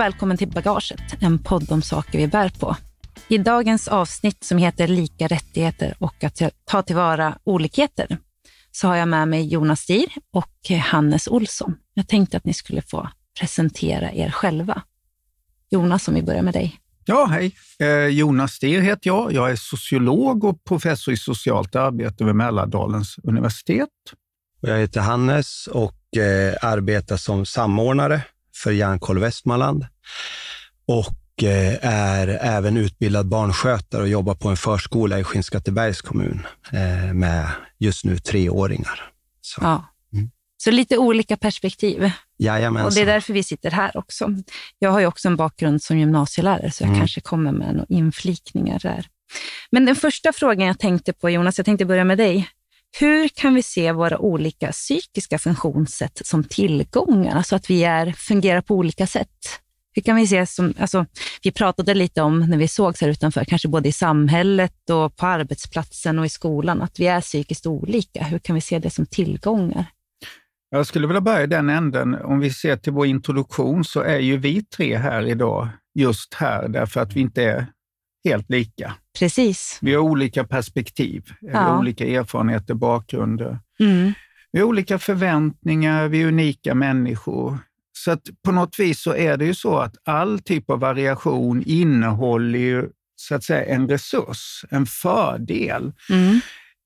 välkommen till Bagaget, en podd om saker vi bär på. I dagens avsnitt som heter Lika rättigheter och att ta tillvara olikheter så har jag med mig Jonas Stier och Hannes Olsson. Jag tänkte att ni skulle få presentera er själva. Jonas, om vi börjar med dig. Ja, hej. Eh, Jonas Stier heter jag. Jag är sociolog och professor i socialt arbete vid Mälardalens universitet. Jag heter Hannes och eh, arbetar som samordnare för Hjärnkoll Västmanland och eh, är även utbildad barnskötare och jobbar på en förskola i Skinnskattebergs kommun eh, med just nu treåringar. Så. Ja. Mm. Så lite olika perspektiv. Jajamensan. Och det är därför vi sitter här också. Jag har ju också en bakgrund som gymnasielärare, så jag mm. kanske kommer med några inflikningar där. Men den första frågan jag tänkte på, Jonas, jag tänkte börja med dig. Hur kan vi se våra olika psykiska funktionssätt som tillgångar, alltså att vi är, fungerar på olika sätt? Hur kan vi se som, alltså, vi pratade lite om när vi sågs här utanför, kanske både i samhället och på arbetsplatsen och i skolan, att vi är psykiskt olika. Hur kan vi se det som tillgångar? Jag skulle vilja börja i den änden. Om vi ser till vår introduktion så är ju vi tre här idag just här därför att vi inte är helt lika. Precis. Vi har olika perspektiv, ja. vi har olika erfarenheter, bakgrunder. Mm. Vi har olika förväntningar, vi är unika människor. Så att på något vis så är det ju så att all typ av variation innehåller ju så att säga en resurs, en fördel. Mm.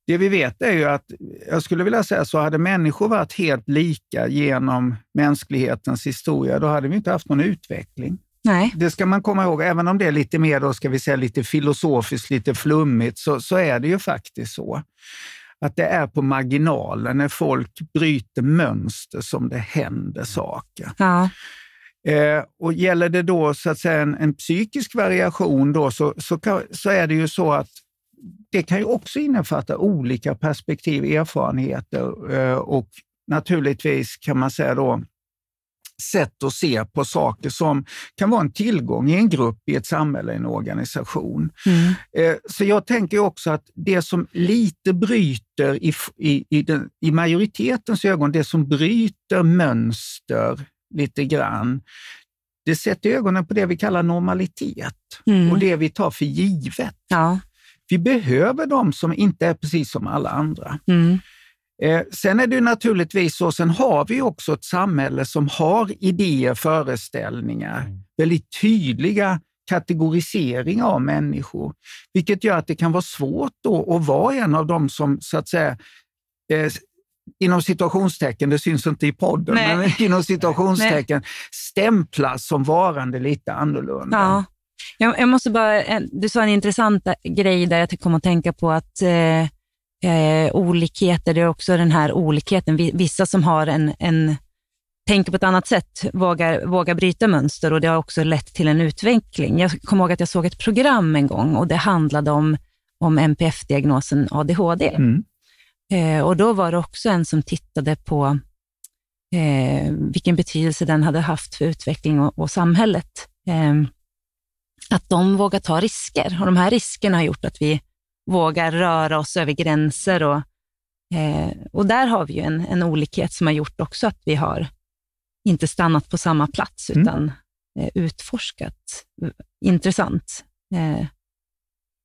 Det vi vet är ju att, jag skulle vilja säga så, hade människor varit helt lika genom mänsklighetens historia, då hade vi inte haft någon utveckling. Nej. Det ska man komma ihåg, även om det är lite mer då, ska vi säga, lite filosofiskt, lite flummigt, så, så är det ju faktiskt så att det är på marginalen, när folk bryter mönster, som det händer saker. Ja. Eh, och gäller det då så att säga en, en psykisk variation då, så, så, kan, så är det ju så att det kan ju också innefatta olika perspektiv, erfarenheter eh, och naturligtvis kan man säga då sätt att se på saker som kan vara en tillgång i en grupp, i ett samhälle, i en organisation. Mm. Eh, så jag tänker också att det som lite bryter i, i, i, den, i majoritetens ögon, det som bryter mönster lite grann, det sätter ögonen på det vi kallar normalitet mm. och det vi tar för givet. Ja. Vi behöver de som inte är precis som alla andra. Mm. Eh, sen är det naturligtvis så, sen har vi också ett samhälle som har idéer, föreställningar, mm. väldigt tydliga kategoriseringar av människor, vilket gör att det kan vara svårt då att vara en av dem som så att säga eh, inom situationstecken, det syns inte i podden, Nej. men inom situationstecken stämplas som varande lite annorlunda. Ja. Jag, jag måste bara, du sa en intressant grej där jag kom att tänka på att eh, eh, olikheter. Det är också den här olikheten. Vissa som har en, en tänker på ett annat sätt vågar, vågar bryta mönster och det har också lett till en utveckling. Jag kommer ihåg att jag såg ett program en gång och det handlade om, om NPF-diagnosen ADHD. Mm. Eh, och Då var det också en som tittade på eh, vilken betydelse den hade haft för utveckling och, och samhället. Eh, att de vågar ta risker och de här riskerna har gjort att vi vågar röra oss över gränser. Och, eh, och där har vi ju en, en olikhet som har gjort också att vi har inte stannat på samma plats, mm. utan eh, utforskat. Intressant. Eh,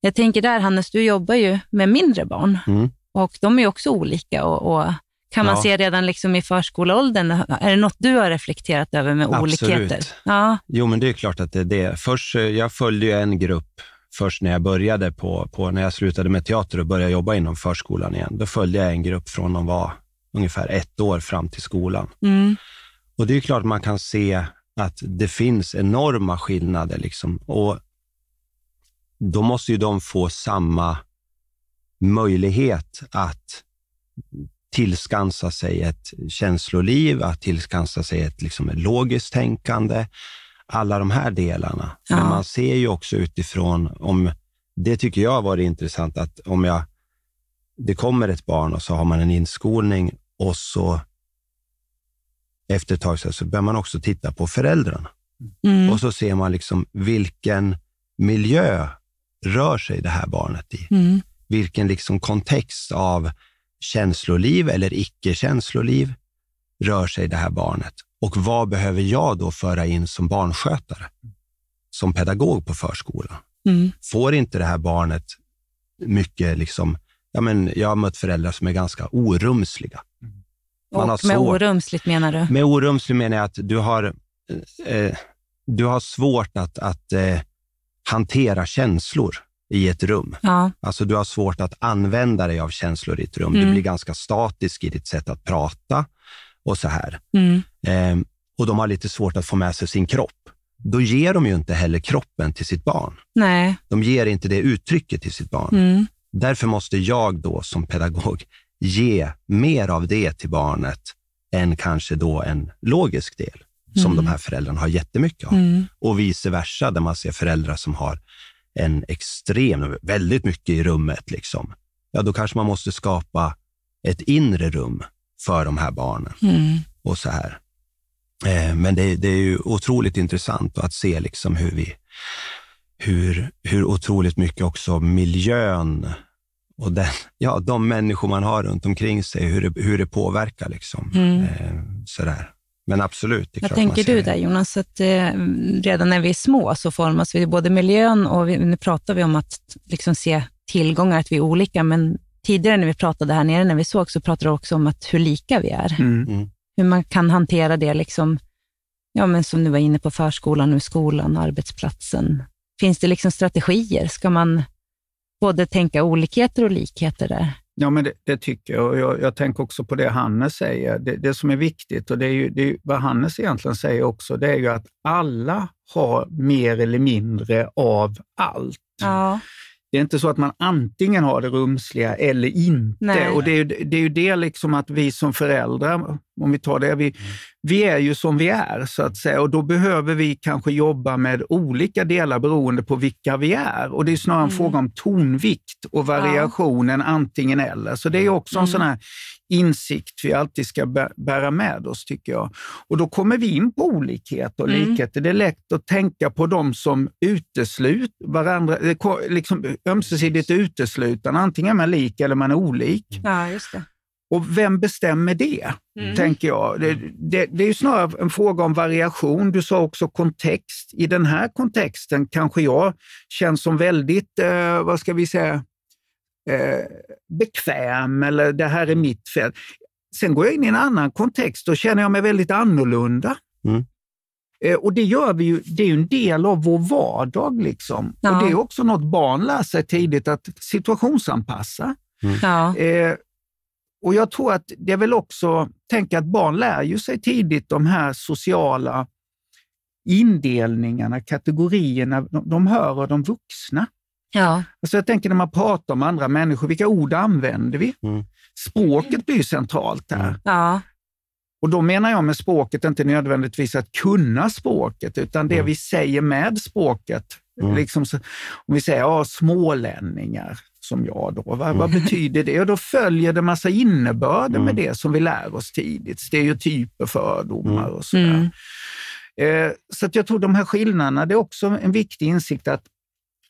jag tänker där, Hannes, du jobbar ju med mindre barn mm. och de är också olika. Och, och kan man ja. se redan liksom i förskoleåldern, är det något du har reflekterat över med Absolut. olikheter? Ja. Jo, men det är klart att det är det. Först, eh, jag följde ju en grupp först när jag började på, på, när jag slutade med teater och började jobba inom förskolan igen. Då följde jag en grupp från de var ungefär ett år fram till skolan. Mm. Och det är klart man kan se att det finns enorma skillnader. Liksom. Och då måste ju de få samma möjlighet att tillskansa sig ett känsloliv, att tillskansa sig ett, liksom, ett logiskt tänkande, alla de här delarna. Ja. Men man ser ju också utifrån, om det tycker jag har varit intressant, att om jag, det kommer ett barn och så har man en inskolning och så efter ett tag så börjar man också titta på föräldrarna. Mm. Och så ser man liksom vilken miljö rör sig det här barnet i. Mm. Vilken liksom kontext av känsloliv eller icke-känsloliv rör sig det här barnet? Och vad behöver jag då föra in som barnskötare? Som pedagog på förskolan? Mm. Får inte det här barnet mycket, liksom, ja, men jag har mött föräldrar som är ganska orumsliga. Man Och med svårt- orumsligt menar du? Med orumslig menar jag att du har, eh, du har svårt att, att eh, hantera känslor i ett rum. Ja. Alltså du har svårt att använda dig av känslor i ett rum. Du Mm. blir ganska statisk i ditt sätt att prata och så här. Mm. Eh, och de har lite svårt att få med sig sin kropp. Då ger de ju inte heller kroppen till sitt barn. Nej. De ger inte det uttrycket till sitt barn. Mm. Därför måste jag då som pedagog ge mer av det till barnet än kanske då en logisk del som Mm. de här föräldrarna har jättemycket av. Mm. Och vice versa, där man ser föräldrar som har en extrem, väldigt mycket i rummet. Liksom. Ja, då kanske man måste skapa ett inre rum för de här barnen Mm. och så här. Eh, men det, det är ju otroligt intressant att se liksom hur vi, hur, hur otroligt mycket också miljön och den, ja, de människor man har runt omkring sig, hur det, hur det påverkar. Liksom. Mm. Eh, sådär. Men absolut, det är Vad tänker du där Jonas? Att, eh, redan när vi är små så formas vi både miljön och vi, nu pratar vi om att liksom se tillgångar, att vi är olika, men tidigare när vi pratade här nere, när vi såg, så pratade vi också om att hur lika vi är. Mm. Hur man kan hantera det, liksom, ja, men som du var inne på, förskolan, nu skolan, arbetsplatsen. Finns det liksom strategier? Ska man både tänka olikheter och likheter där? Ja, men det, det tycker jag. Och jag. Jag tänker också på det Hannes säger. Det, det som är viktigt, och det är ju det är, vad Hannes egentligen säger också, det är ju att alla har mer eller mindre av allt. Ja. Det är inte så att man antingen har det rumsliga eller inte. Nej. Och det är, ju, det är ju det liksom att vi som föräldrar, om vi tar det, vi, vi är ju som vi är så att säga och då behöver vi kanske jobba med olika delar beroende på vilka vi är. Och det är snarare en Mm. fråga om tonvikt och variationen antingen eller. Så det är också en Mm. sån här insikt vi alltid ska bä- bära med oss, tycker jag. Och då kommer vi in på olikhet och Mm. likheter. Det är lätt att tänka på de som utesluter varandra, liksom ömsesidigt uteslutande. Antingen är man lik eller man är olik. ja, just det. Och vem bestämmer det, Mm. tänker jag? Det, det, det är ju snarare en fråga om variation. Du sa också kontext. I den här kontexten kanske jag känns som väldigt, eh, vad ska vi säga, eh, bekväm eller det här är mitt fält. Sen går jag in i en annan kontext och känner jag mig väldigt annorlunda. Mm. Eh, Och det gör vi ju, det är ju en del av vår vardag. Liksom. Ja. Och det är också något barn lär sig tidigt, att situationsanpassa. Ja. Eh, och jag tror att det är väl också, tänk att barn lär ju sig tidigt de här sociala indelningarna, kategorierna, de, de hör av de vuxna. Ja. Alltså jag tänker när man pratar om andra människor, vilka ord använder vi? Mm. Språket blir ju centralt här. Mm. ja. Och då menar jag med språket inte nödvändigtvis att kunna språket, utan det Mm. vi säger med språket. Mm. Liksom så, om vi säger ja, smålänningar, som jag då, vad, Mm. vad betyder det? Och då följer det massa innebörder med Mm. det som vi lär oss tidigt. Stereotyper, fördomar Mm. och sådär. Mm. Eh, så att jag tror de här skillnaderna, det är också en viktig insikt att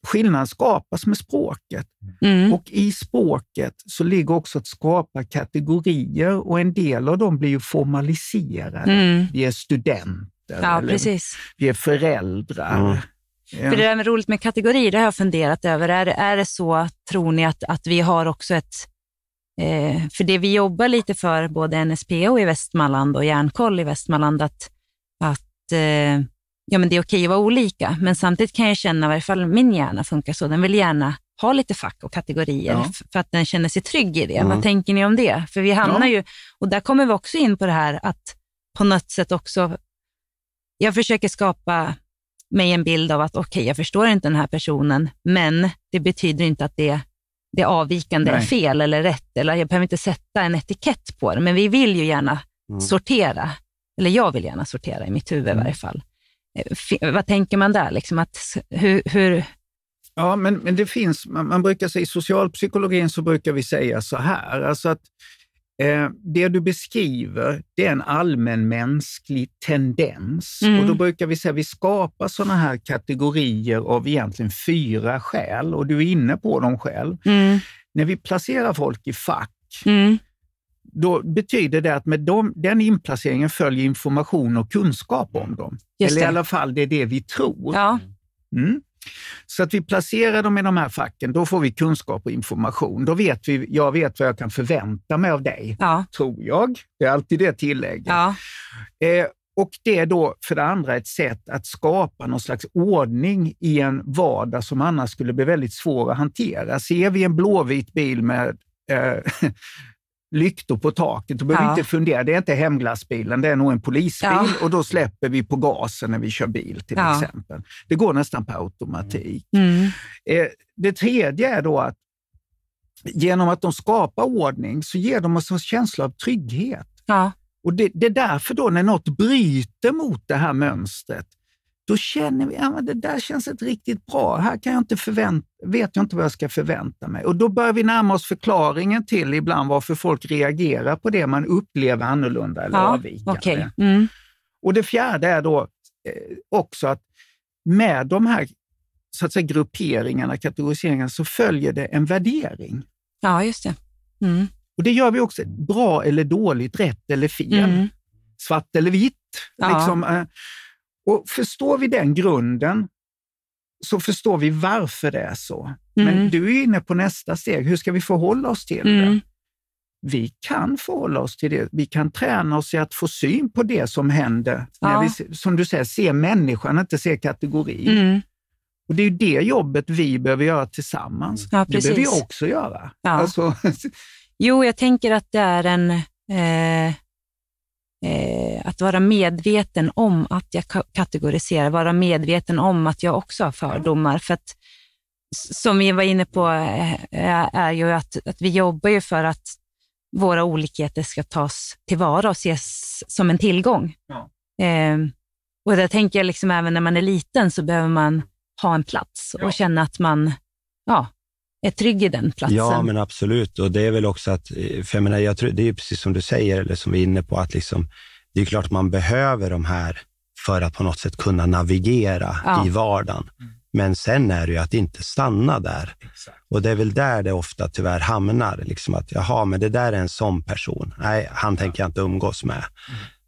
skillnaden skapas med språket. Mm. Och i språket så ligger också att skapa kategorier och en del av dem blir ju formaliserade. Mm. Vi är studenter, Ja, eller precis. vi är föräldrar. Mm. Ja. För det där med roligt med kategorier, det har jag funderat över. Är, det- är det så, tror ni, att, att vi har också ett... Eh, för det vi jobbar lite för, både NSPO i Västmanland och Järnkoll i Västmanland, att, att eh, ja, men det är okej att vara olika, men samtidigt kan jag känna, i varje fall min hjärna funkar så, den vill gärna ha lite fack och kategorier Ja. för att den känner sig trygg i det. Mm. Vad tänker ni om det? För vi hamnar Ja. ju, och där kommer vi också in på det här att på något sätt också, jag försöker skapa mig en bild av att okej, jag förstår inte den här personen, men det betyder inte att det, det avvikande är Nej. fel eller rätt, eller jag behöver inte sätta en etikett på det, men vi vill ju gärna Mm. sortera, eller jag vill gärna sortera i mitt huvud i Mm. varje fall. Eh, Vad tänker man där? Liksom att, hur, hur, Ja, men, men det finns, man, man brukar säga i socialpsykologin så brukar vi säga så här, alltså att eh, det du beskriver, det är en allmänmänsklig tendens. Mm. Och då brukar vi säga att vi skapar sådana här kategorier av egentligen fyra skäl, och du är inne på dem själv. mm, När vi placerar folk i fack, mm, då betyder det att med dem, den inplaceringen följer information och kunskap om dem. Just Eller i det. alla fall det är det vi tror. Ja, Mm. Så att vi placerar dem i de här facken, då får vi kunskap och information. Då vet vi, jag vet vad jag kan förvänta mig av dig, ja, tror jag. Det är alltid det tillägget. ja, Eh, och det är då för det andra ett sätt att skapa någon slags ordning i en vardag som annars skulle bli väldigt svår att hantera. Ser vi en blåvit bil med eh, lyktor på taket, då behöver Ja. inte fundera. Det är inte hemglassbilen, det är nog en polisbil Ja. och då släpper vi på gasen när vi kör bil till Ja. exempel. Det går nästan per automatik. mm, Eh, det tredje är då att genom att de skapar ordning så ger de oss en känsla av trygghet. Och det, det är därför då när något bryter mot det här mönstret, då känner vi att ja, det där känns inte riktigt bra. Här kan jag inte förvänta, vet jag inte vad jag ska förvänta mig. Och Då börjar vi närma oss förklaringen till ibland varför folk reagerar på det man upplever annorlunda eller ja, avvikande. okej. Mm, Och Det fjärde är då eh, också att med de här så att säga, grupperingarna, kategoriseringarna, så följer det en värdering. ja, just det. Mm, Och Det gör vi också. Bra eller dåligt, rätt eller fel, mm, svart eller vitt. Ja. Liksom, eh, och Förstår vi den grunden så förstår vi varför det är så. Men Mm. du är inne på nästa steg. Hur ska vi förhålla oss till det? mm, Vi kan förhålla oss till det. Vi kan träna oss i att få syn på det som händer. När Ja. vi, se- som du säger, se människan, inte se kategorin. mm, Och Det är ju det jobbet vi behöver göra tillsammans. Ja, det behöver vi också göra. Ja. Alltså, Jo, jag tänker att det är en... Eh, eh, att vara medveten om att jag ka- kategoriserar, vara medveten om att jag också har fördomar. För att, som vi var inne på, eh, är, är ju att, att vi jobbar ju för att våra olikheter ska tas tillvara och ses som en tillgång. Ja. Eh, och där tänker jag liksom även när man är liten så behöver man ha en plats Ja. och känna att man ja, är trygg i den platsen. Ja, men absolut. Och det är väl också att, eh, för jag menar, jag tror, det är precis som du säger, eller som vi är inne på, att liksom, det är klart att man behöver de här för att på något sätt kunna navigera Ja. i vardagen. Men sen är det ju att inte stanna där. Och det är väl där det ofta tyvärr hamnar. Liksom att, jaha, men det där är en sån person. Nej, han tänker jag inte umgås med.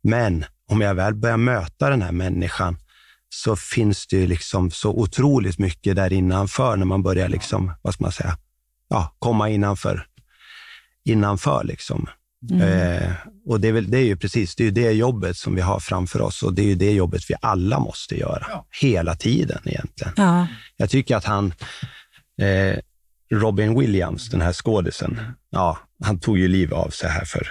Men om jag väl börjar möta den här människan så finns det ju liksom så otroligt mycket där innanför när man börjar liksom, vad ska man säga, ja, komma innanför. innanför liksom. Mm. Eh, och det är, väl, det är ju precis det, är det jobbet som vi har framför oss och det är ju det jobbet vi alla måste göra. Ja. Hela tiden egentligen. Ja, Jag tycker att han, eh, Robin Williams, den här skådisen, ja, han tog ju liv av sig här för,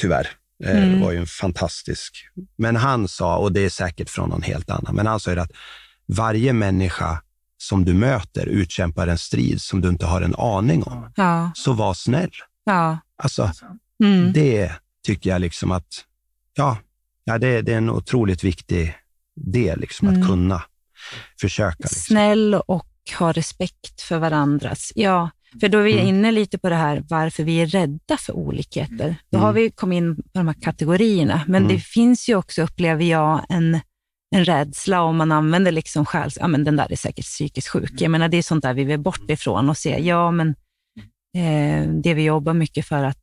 tyvärr. Eh, Mm. var ju en fantastisk. Men han sa, och det är säkert från någon helt annan, men han sa att varje människa som du möter utkämpar en strid som du inte har en aning om. ja, Så var snäll. ja. Alltså, Mm. det tycker jag liksom att, ja, ja det, det är en otroligt viktig del, liksom, Mm. att kunna försöka. Liksom. Snäll och ha respekt för varandras. Ja, för då är vi Mm. inne lite på det här varför vi är rädda för olikheter. Då Mm. har vi kommit in på de här kategorierna, men Mm. det finns ju också, upplever jag, en, en rädsla om man använder liksom själs... Ja, men den där är säkert psykiskt sjuk. Jag menar, det är sånt där vi vill bort ifrån och se, ja, men eh, det vi jobbar mycket för att...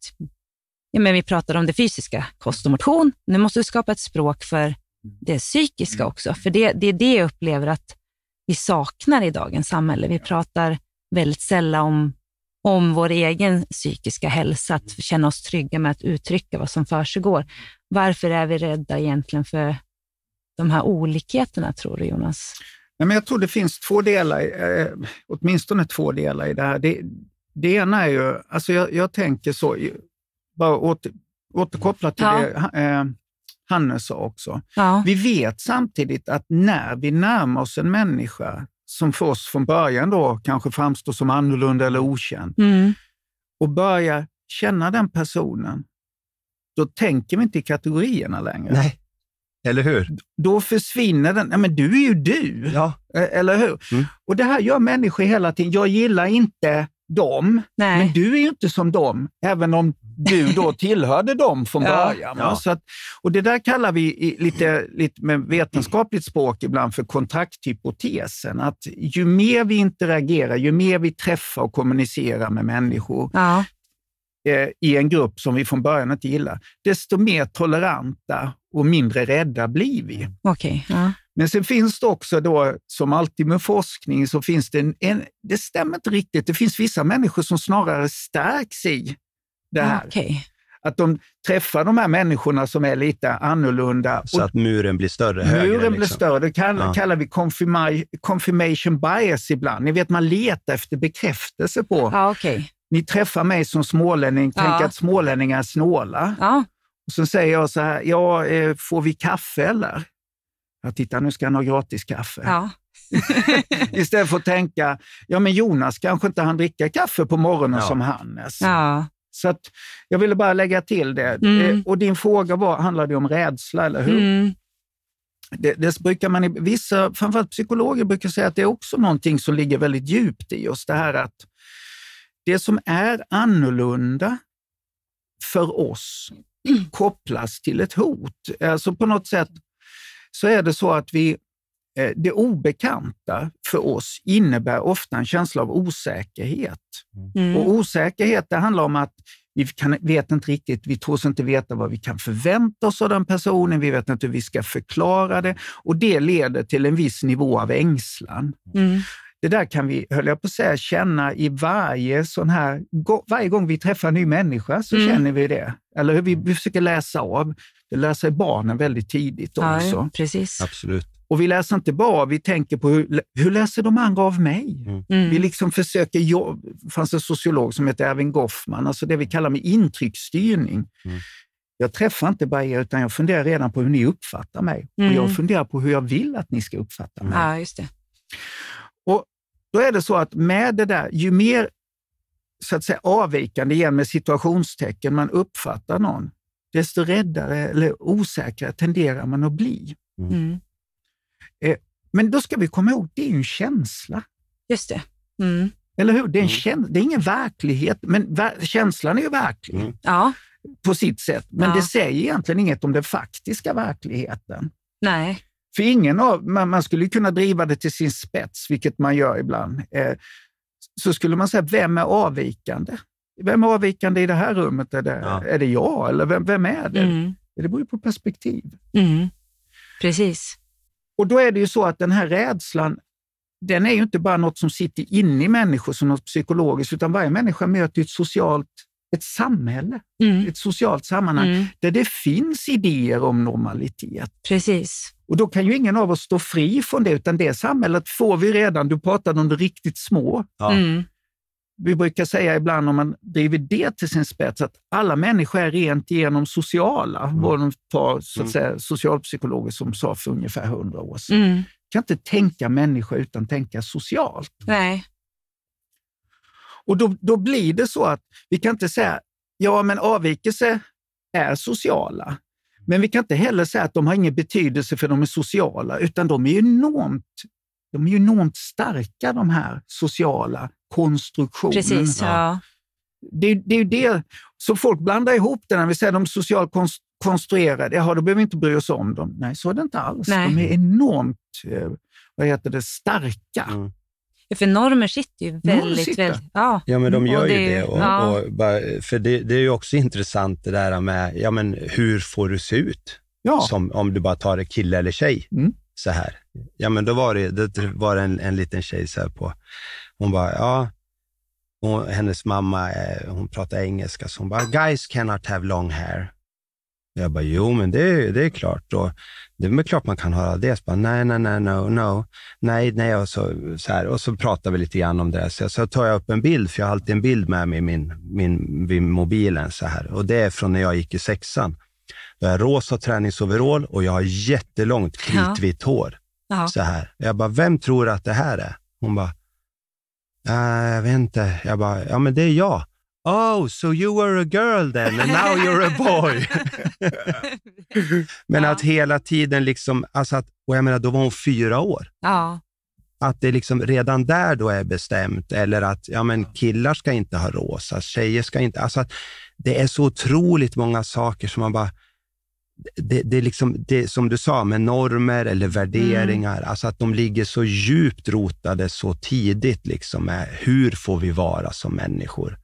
Ja, men vi pratar om det fysiska, kost och motion. Nu måste vi skapa ett språk för det psykiska också, för det, det är det jag upplever att vi saknar i dagens samhälle. Vi pratar väldigt sällan om, om vår egen psykiska hälsa, att känna oss trygga med att uttrycka vad som försiggår. Varför är vi rädda egentligen för de här olikheterna, tror du Jonas? Nej, men jag tror det finns två delar, eh, åtminstone två delar i det här. Det, det ena är ju, alltså jag, jag tänker så, bara åter, återkoppla till Ja. det eh, Hannes sa också. Ja, Vi vet samtidigt att när vi närmar oss en människa som för oss från början då kanske framstår som annorlunda eller okänd mm. och börjar känna den personen, då tänker vi inte i kategorierna längre. Nej, eller hur? Då försvinner den. Nej, men du är ju du. Ja, Eller hur? Mm. Och Det här gör människor hela tiden. Jag gillar inte dem, Nej. men du är ju inte som dem, även om du då tillhörde dem från Ja. början. Ja. Så att, och Det där kallar vi i, lite, lite med vetenskapligt språk ibland för kontrakthypotesen. Att ju mer vi interagerar, ju mer vi träffar och kommunicerar med människor, Ja, i en grupp som vi från början inte gillar, desto mer toleranta och mindre rädda blir vi. Okej, ja. Men sen finns det också då, som alltid med forskning, så finns det en, en det stämmer inte riktigt. Det finns vissa människor som snarare stärks i det här. Okej. Att de träffar de här människorna som är lite annorlunda. Så att muren blir större, högre. Muren blir liksom. större. Det kall, Ja. kallar vi confirma- confirmation bias ibland. Ni vet, man letar efter bekräftelse på. Ja, okej. Ni träffar mig som smålänning, Ja. tänker att smålänningar är snåla. Ja, Och så säger jag så här, ja, eh, får vi kaffe eller? Ja, titta nu ska han ha gratis kaffe. ja. Istället för att tänka, ja men Jonas kanske inte han dricka kaffe på morgonen Ja. som Hannes. ja. Så att jag ville bara lägga till det. Mm. Eh, Och din fråga var, handlade om rädsla, eller hur? Mm. Det, det brukar man, vissa, framförallt psykologer, brukar säga att det är också någonting som ligger väldigt djupt i oss. Det här att det som är annorlunda för oss kopplas till ett hot. Alltså på något sätt så är det så att vi, eh, det obekanta för oss innebär ofta en känsla av osäkerhet. Mm. Och osäkerhet, det handlar om att vi kan, vet inte riktigt, vi tror oss inte veta vad vi kan förvänta oss av den personen, vi vet inte hur vi ska förklara det och det leder till en viss nivå av ängslan. Mm. Det där kan vi, höll jag på att säga, känna i varje sån här, varje gång vi träffar en ny människa så Mm. känner vi det. Eller hur vi, vi försöker läsa av. Det lär sig barnen väldigt tidigt också. ja, precis. Absolut. Och vi läser inte bara vi tänker på hur, hur läser de andra av mig? Mm. Vi liksom försöker, jobb, det fanns en sociolog som heter Erving Goffman, alltså det vi kallar med intrycksstyrning. Mm. Jag träffar inte bara er, utan jag funderar redan på hur ni uppfattar mig. Mm. Och jag funderar på hur jag vill att ni ska uppfatta mig. Ja, just det. Och då är det så att med det där, ju mer så att säga, avvikande igen med situationstecken man uppfattar någon, desto räddare eller osäkrare tenderar man att bli. Mm. Men då ska vi komma ihåg, det är ju en känsla. Just det. Mm. Eller hur? Det är, en Mm. käns- det är ingen verklighet, men ver- känslan är ju verklig Mm. Ja, på sitt sätt. Men Ja. det säger egentligen inget om den faktiska verkligheten. nej. För ingen av, man, man skulle kunna driva det till sin spets, vilket man gör ibland. Eh, så skulle man säga, vem är avvikande? Vem är avvikande i det här rummet? Är det, Ja. är det jag eller vem, vem är det? Mm. Det beror ju på perspektiv. Mm. Precis. Och då är det ju så att den här rädslan, den är ju inte bara något som sitter inne i människor som något psykologiskt, utan varje människa möter ett socialt, ett samhälle, Mm. ett socialt sammanhang Mm. där det finns idéer om normalitet. Precis. Och då kan ju ingen av oss stå fri från det, utan det samhället får vi redan. Du pratade om det riktigt små. Ja. Mm. Vi brukar säga ibland om man driver det till sin spets att alla människor är rent igenom sociala. Mm. var de par så att Mm. säga, socialpsykologer som sa för ungefär hundra år sedan. Mm. kan inte tänka människa utan tänka socialt. Nej. Och då, då blir det så att vi kan inte säga, ja men avvikelse är sociala. Men vi kan inte heller säga att de har ingen betydelse för de är sociala, utan de är ju enormt, de är ju enormt starka de här sociala konstruktionerna. Precis. Ja. Det, det är ju det, så folk blandar ihop det när vi säger de socialt konst- konstruerade. Jaha, då behöver vi inte bry oss om dem. Nej, så är det inte alls. Nej. De är enormt eh, vad heter det, starka. Mm. För normer sitter ju väldigt, sitter. väldigt... Ja. Ja, men de Och gör ju det- det. Och, ja. och bara, för det, det är ju också intressant det där med, ja men hur får du se ut? Ja. Som om du bara tar det kille eller tjej. Mm. Så här. Ja, men då var det, det var det en, en liten tjej så här på, hon bara, ja, hon, hennes mamma, eh, hon pratar engelska, så hon bara, guys cannot have long hair. Jag bara, jo men det, är- det är klart. Och det är väl klart man kan ha det. Så bara, nej, nej, nej, no, no. Nej, nej. Och så, så, här, och så pratar vi lite grann om det. Så, så tar jag upp en bild, för jag har alltid en bild med mig min, min, vid mobilen. Så här. Och det är från när jag gick i sexan. Jag har rosa träningsoverall och jag har jättelångt kritvitt hår. Ja. Så här. Jag bara, vem tror att det här är? Hon bara, "Äh, jag vet inte. Jag bara, ja men det är jag. Oh, so you were a girl then and now you're a boy. Men Ja. att hela tiden liksom, alltså att, och jag menar, då var hon fyra år. ja. Att det liksom redan där då är bestämt, eller att ja, men killar ska inte ha rosa, tjejer ska inte... Alltså att det är så otroligt många saker som man bara... Det, det är liksom, det, som du sa, med normer eller värderingar, alltså att de ligger så djupt rotade så tidigt. Liksom med hur får vi vara som människor?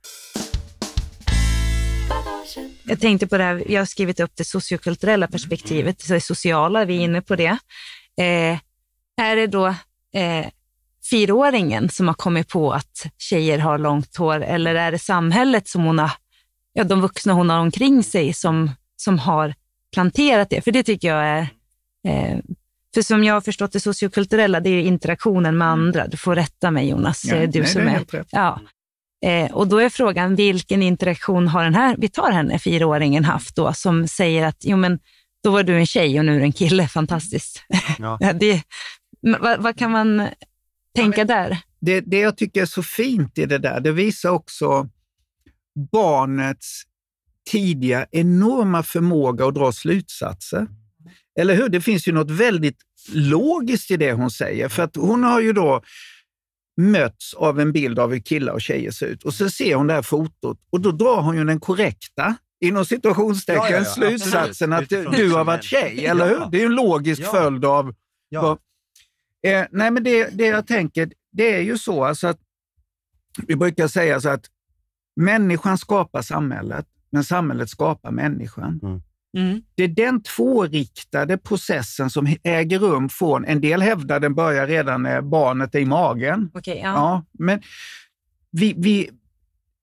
Jag tänkte på det här, jag har skrivit upp det sociokulturella perspektivet, det sociala, vi är inne på det. Eh, är det då eh, fyraåringen som har kommit på att tjejer har långt hår eller är det samhället som hon har, ja, de vuxna hon har omkring sig som, som har planterat det? För det tycker jag är, eh, för som jag har förstått det sociokulturella, det är interaktionen med andra. Du får rätta mig Jonas, Ja, du nej, som är. Ja. Eh, och då är frågan, vilken interaktion har den här, vi tar henne, fyraåringen haft då, som säger att, jo men då var du en tjej och nu är du en kille, fantastiskt. Ja. Ja, det, vad, vad kan man tänka där? det, det jag tycker är så fint i det där, det visar också barnets tidiga enorma förmåga att dra slutsatser. Eller hur? Det finns ju något väldigt logiskt i det hon säger. För att hon har ju då mötts av en bild av hur killar och tjejer ser ut. Och så ser hon det här fotot och då drar hon ju den korrekta, inom situationstecken, Ja, ja, ja, slutsatsen att Utifrån du har varit tjej, eller hur? Ja. Det är ju en logisk Ja. följd av Ja. vad- Eh, nej, men det, det jag tänker, det är ju så alltså att vi brukar säga så att människan skapar samhället, men samhället skapar människan. Mm. Det är den tvåriktade processen som äger rum från, en del hävdar den börjar redan när barnet är i magen. Okej, ja. Ja, men vi, vi,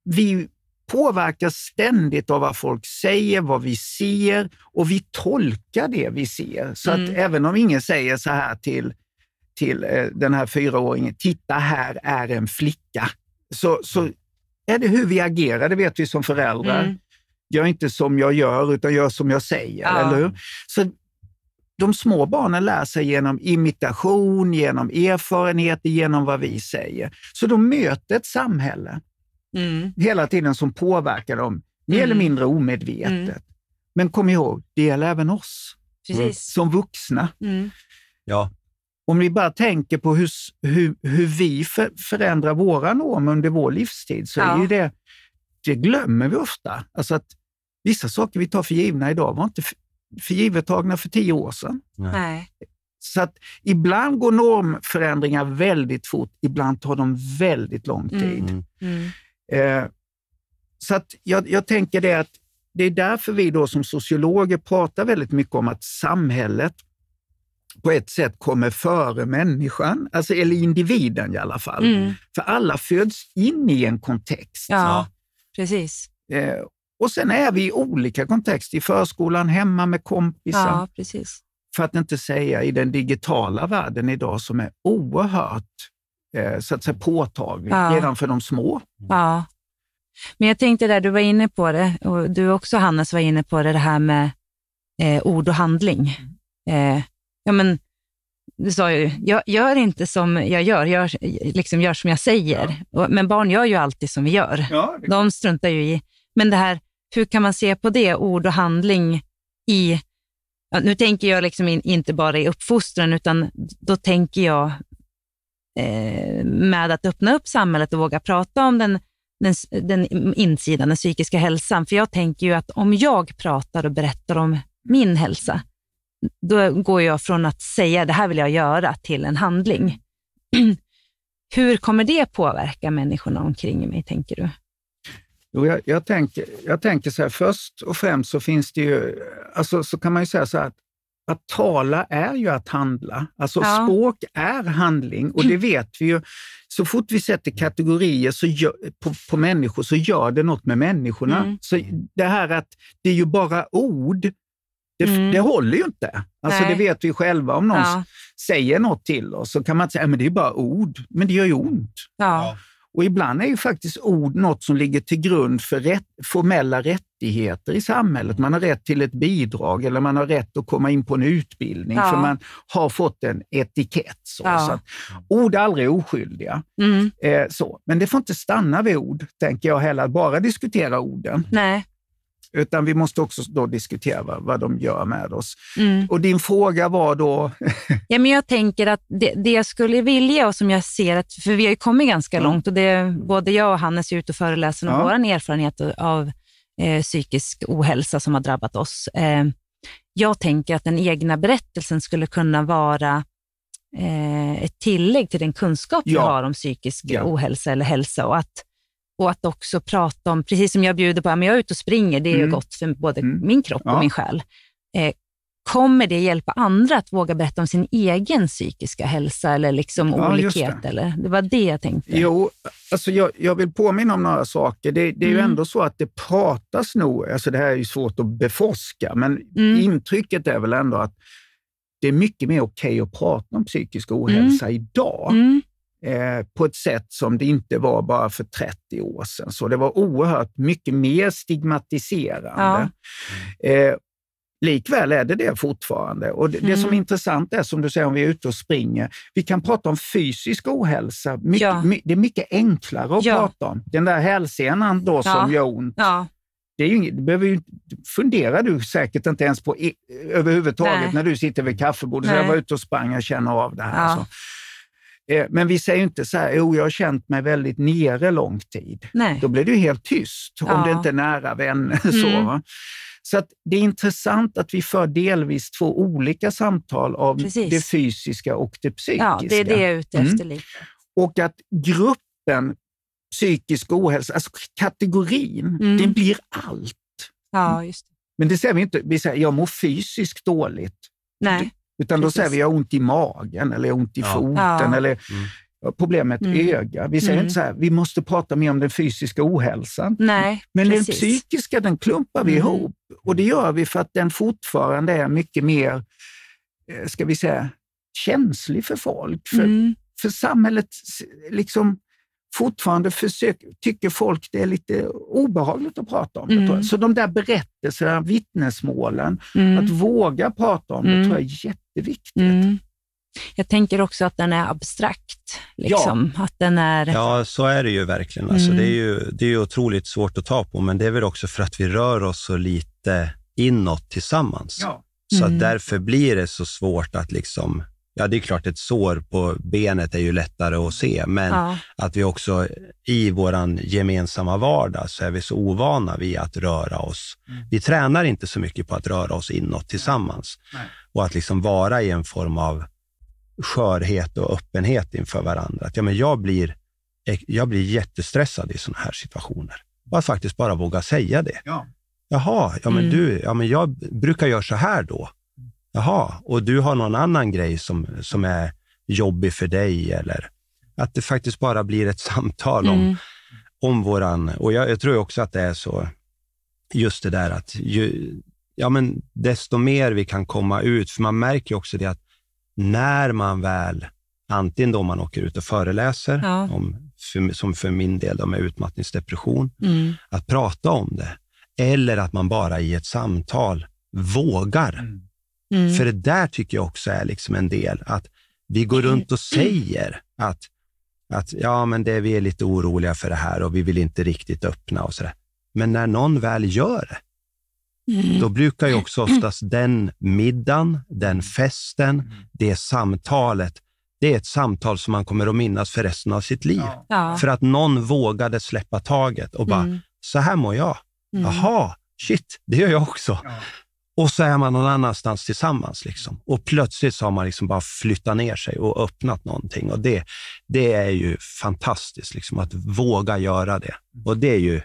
vi påverkas ständigt av vad folk säger, vad vi ser och vi tolkar det vi ser. Så att Mm. även om ingen säger så här till, till eh, den här fyraåringen, titta här är en flicka, så, så är det hur vi agerar, det vet vi som föräldrar. Mm. Gör inte som jag gör, utan gör som jag säger. Ja. Eller hur? Så de små barnen lär sig genom imitation, genom erfarenheter, genom vad vi säger. Så de möter ett samhälle Mm. hela tiden som påverkar dem, mer Mm. eller mindre omedvetet. Mm. Men kom ihåg, det gäller även oss Precis. som vuxna. Mm. Ja. Om vi bara tänker på hur, hur, hur vi för, förändrar våra normer under vår livstid, så Ja. är ju det, det glömmer vi ofta. Alltså att vissa saker vi tar för givna idag var inte för givet tagna för tio år sedan. Nej. Så att ibland går normförändringar väldigt fort, ibland tar de väldigt lång tid. Mm. Mm. Mm. Eh, så att jag, jag tänker det att det är därför vi då som sociologer pratar väldigt mycket om att samhället på ett sätt kommer före människan, alltså, eller individen i alla fall. Mm. För alla föds in i en kontext. Ja, precis. Eh, och sen är vi i olika kontexter, i förskolan, hemma med kompisar. Ja, precis. För att inte säga i den digitala världen idag som är oerhört eh, så att säga, påtaglig Ja. redan för de små. Ja. Men jag tänkte där, du var inne på det, och du också Hannes var inne på det, det här med eh, ord och handling. Eh, ja, men, du sa ju, jag gör inte som jag gör, gör, liksom gör som jag säger. Och, men barn gör ju alltid som vi gör. Ja, De struntar ju i. Men det här, hur kan man se på det, ord och handling i, nu tänker jag liksom in, inte bara i uppfostran, utan då tänker jag eh, med att öppna upp samhället och våga prata om den, den, den insidan, den psykiska hälsan. För jag tänker ju att om jag pratar och berättar om min hälsa, då går jag från att säga det här vill jag göra till en handling. Hur kommer det påverka människorna omkring mig, tänker du? Jo, jag, jag, tänker, jag tänker så här, först och främst så finns det ju, alltså så kan man ju säga så här att, att tala är ju att handla. Alltså Ja. språk är handling och det vet vi ju. Så fort vi sätter kategorier så gör, på, på människor så gör det något med människorna. Mm. Så det här att det är ju bara ord, det, Mm. det håller ju inte. Alltså Nej. det vet vi själva. Om någon Ja, säger något till oss så kan man inte säga att det är bara ord, men det gör ju ont. ja, Och ibland är ju faktiskt ord något som ligger till grund för rätt, formella rättigheter i samhället. Man har rätt till ett bidrag eller man har rätt att komma in på en utbildning Ja. för man har fått en etikett. Så. Ja. Så att, ord är aldrig oskyldiga. mm, Eh, så. Men det får inte stanna vid ord, tänker jag heller, att bara diskutera orden. nej, Utan vi måste också då diskutera vad, vad de gör med oss. mm. Och din fråga var då, Ja, men jag tänker att det, det jag skulle vilja och som jag ser, att, för vi har ju kommit ganska Ja. långt och det, både jag och Hannes är ute och föreläser om Ja. vår erfarenhet av eh, psykisk ohälsa som har drabbat oss. Eh, jag tänker att den egna berättelsen skulle kunna vara eh, ett tillägg till den kunskap vi Ja. har om psykisk Ja. ohälsa eller hälsa och att, och att också prata om, precis som jag bjuder på, men jag är ute och springer, det är ju Mm. gott för både Mm. min kropp och Ja. min själ. Eh, kommer det hjälpa andra att våga berätta om sin egen psykiska hälsa eller liksom Ja, olikhet? det. Eller? Det var det jag tänkte. Jo, alltså jag, jag vill påminna om några saker. Det, det är ju Mm. ändå så att det pratas nog, alltså det här är ju svårt att beforska, men Mm. intrycket är väl ändå att det är mycket mer okej att prata om psykisk ohälsa idag Mm. Eh, på ett sätt som det inte var bara för 30 år sedan. Så det var oerhört mycket mer stigmatiserande. Eh, likväl är det det fortfarande. Och det, det som är Mm. intressant är, som du säger, om vi är ute och springer, vi kan prata om fysisk ohälsa. Mycket, Ja. my, det är mycket enklare att Ja. prata om. Den där hälsenan då som Ja. gör ont, Ja, det är ju det behöver ju, funderar du säkert inte ens på i, överhuvudtaget Nej. när du sitter vid kaffebordet. Så jag var ute och sprang och känner av det här. Ja. Så. Eh, Men vi säger inte så här, jo, jag har känt mig väldigt nere lång tid. nej. Då blir det helt tyst om Ja. det inte är nära vänner. Så, Mm. va? så att det är intressant att vi för delvis två olika samtal av Precis. det fysiska och det psykiska. Ja, det är det jag är ute Mm. efter lite. Och att gruppen psykisk ohälsa, alltså kategorin, Mm. det blir allt. Ja, just det. Men det säger vi inte, vi säger jag mår fysiskt dåligt. Nej. Utan då Precis. säger vi jag har ont i magen eller ont i Ja. foten Ja. eller Mm. problem med ett Mm. öga. Vi säger Mm. inte så här, vi måste prata mer om den fysiska ohälsan. Nej, Men den precis. psykiska den klumpar vi Mm. ihop och det gör vi för att den fortfarande är mycket mer, eh, ska vi säga, känslig för folk. För, Mm. för samhället liksom fortfarande försöker, tycker folk det är lite obehagligt att prata om det. Mm. jag. Så de där berättelserna, vittnesmålen, Mm. att våga prata om det Mm. tror jag är jätteviktigt. Mm. Jag tänker också att den är abstrakt. Liksom. Att den är... Ja, så är det ju verkligen. Alltså, Mm. det, är ju, det är ju otroligt svårt att ta på, men det är väl också för att vi rör oss så lite inåt tillsammans. Ja. Så Mm. att därför blir det så svårt att liksom, ja det är klart ett sår på benet är ju lättare att se, men Ja. att vi också i våran gemensamma vardag så är vi så ovana vid att röra oss. Mm. Vi tränar inte så mycket på att röra oss inåt tillsammans Nej. och att liksom vara i en form av skörhet och öppenhet inför varandra. Att, ja, men jag, blir, jag blir jättestressad i sådana här situationer. Och att faktiskt bara våga säga det. Ja. Jaha, ja men Mm. du, ja men jag brukar göra så här då. Jaha, och du har någon annan grej som, som är jobbig för dig eller att det faktiskt bara blir ett samtal om, Mm. om våran, och jag, jag tror också att det är så, just det där att ju, ja men desto mer vi kan komma ut, för man märker också det att när man väl, antingen då man åker ut och föreläser, Ja. om, för, som för min del då med utmattningsdepression, Mm. att prata om det. Eller att man bara i ett samtal vågar. Mm. För det där tycker jag också är liksom en del, att vi går runt och säger att, att ja, men det, vi är lite oroliga för det här och vi vill inte riktigt öppna och sådär. Men när någon väl gör det, Mm. då brukar ju också oftast den middagen, den festen, det samtalet, det är ett samtal som man kommer att minnas för resten av sitt liv. Ja. Ja. För att någon vågade släppa taget och bara, Mm. så här mår jag. Mm. Jaha, shit, det gör jag också. Ja. Och så är man någon annanstans tillsammans. Liksom. Och plötsligt så har man liksom bara flyttat ner sig och öppnat någonting. Och det, det är ju fantastiskt, liksom, att våga göra det. Och det är ju